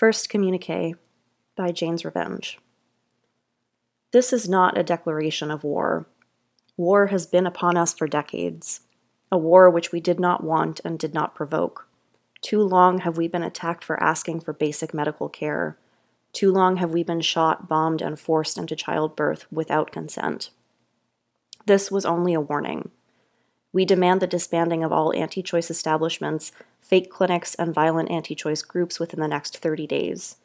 First Communique by Jane's Revenge. This is not a declaration of war. War has been upon us for decades, a war which we did not want and did not provoke. Too long have we been attacked for asking for basic medical care. Too long have we been shot, bombed, and forced into childbirth without consent. This was only a warning. We demand the disbanding of all anti choice establishments, fake clinics, and violent anti choice groups within the next 30 days.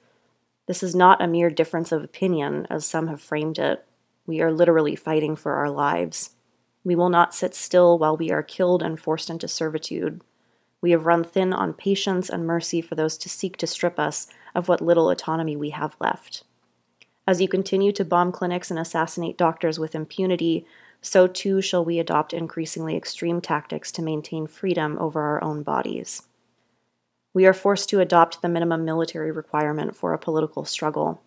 This is not a mere difference of opinion, as some have framed it. We are literally fighting for our lives. We will not sit still while we are killed and forced into servitude. We have run thin on patience and mercy for those to seek to strip us of what little autonomy we have left. As you continue to bomb clinics and assassinate doctors with impunity, so too shall we adopt increasingly extreme tactics to maintain freedom over our own bodies. We are forced to adopt the minimum military requirement for a political struggle.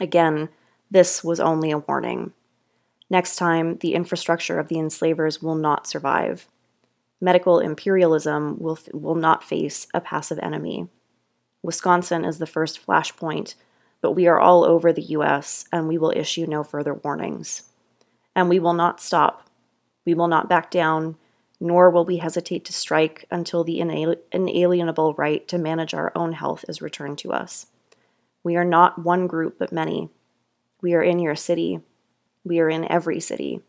Again, this was only a warning. Next time, the infrastructure of the enslavers will not survive. Medical imperialism will, will not face a passive enemy. Wisconsin is the first flashpoint, but we are all over the US and we will issue no further warnings. And we will not stop. We will not back down, nor will we hesitate to strike until the inalienable right to manage our own health is returned to us. We are not one group, but many. We are in your city. We are in every city.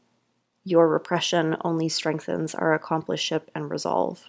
Your repression only strengthens our accompliceship and resolve.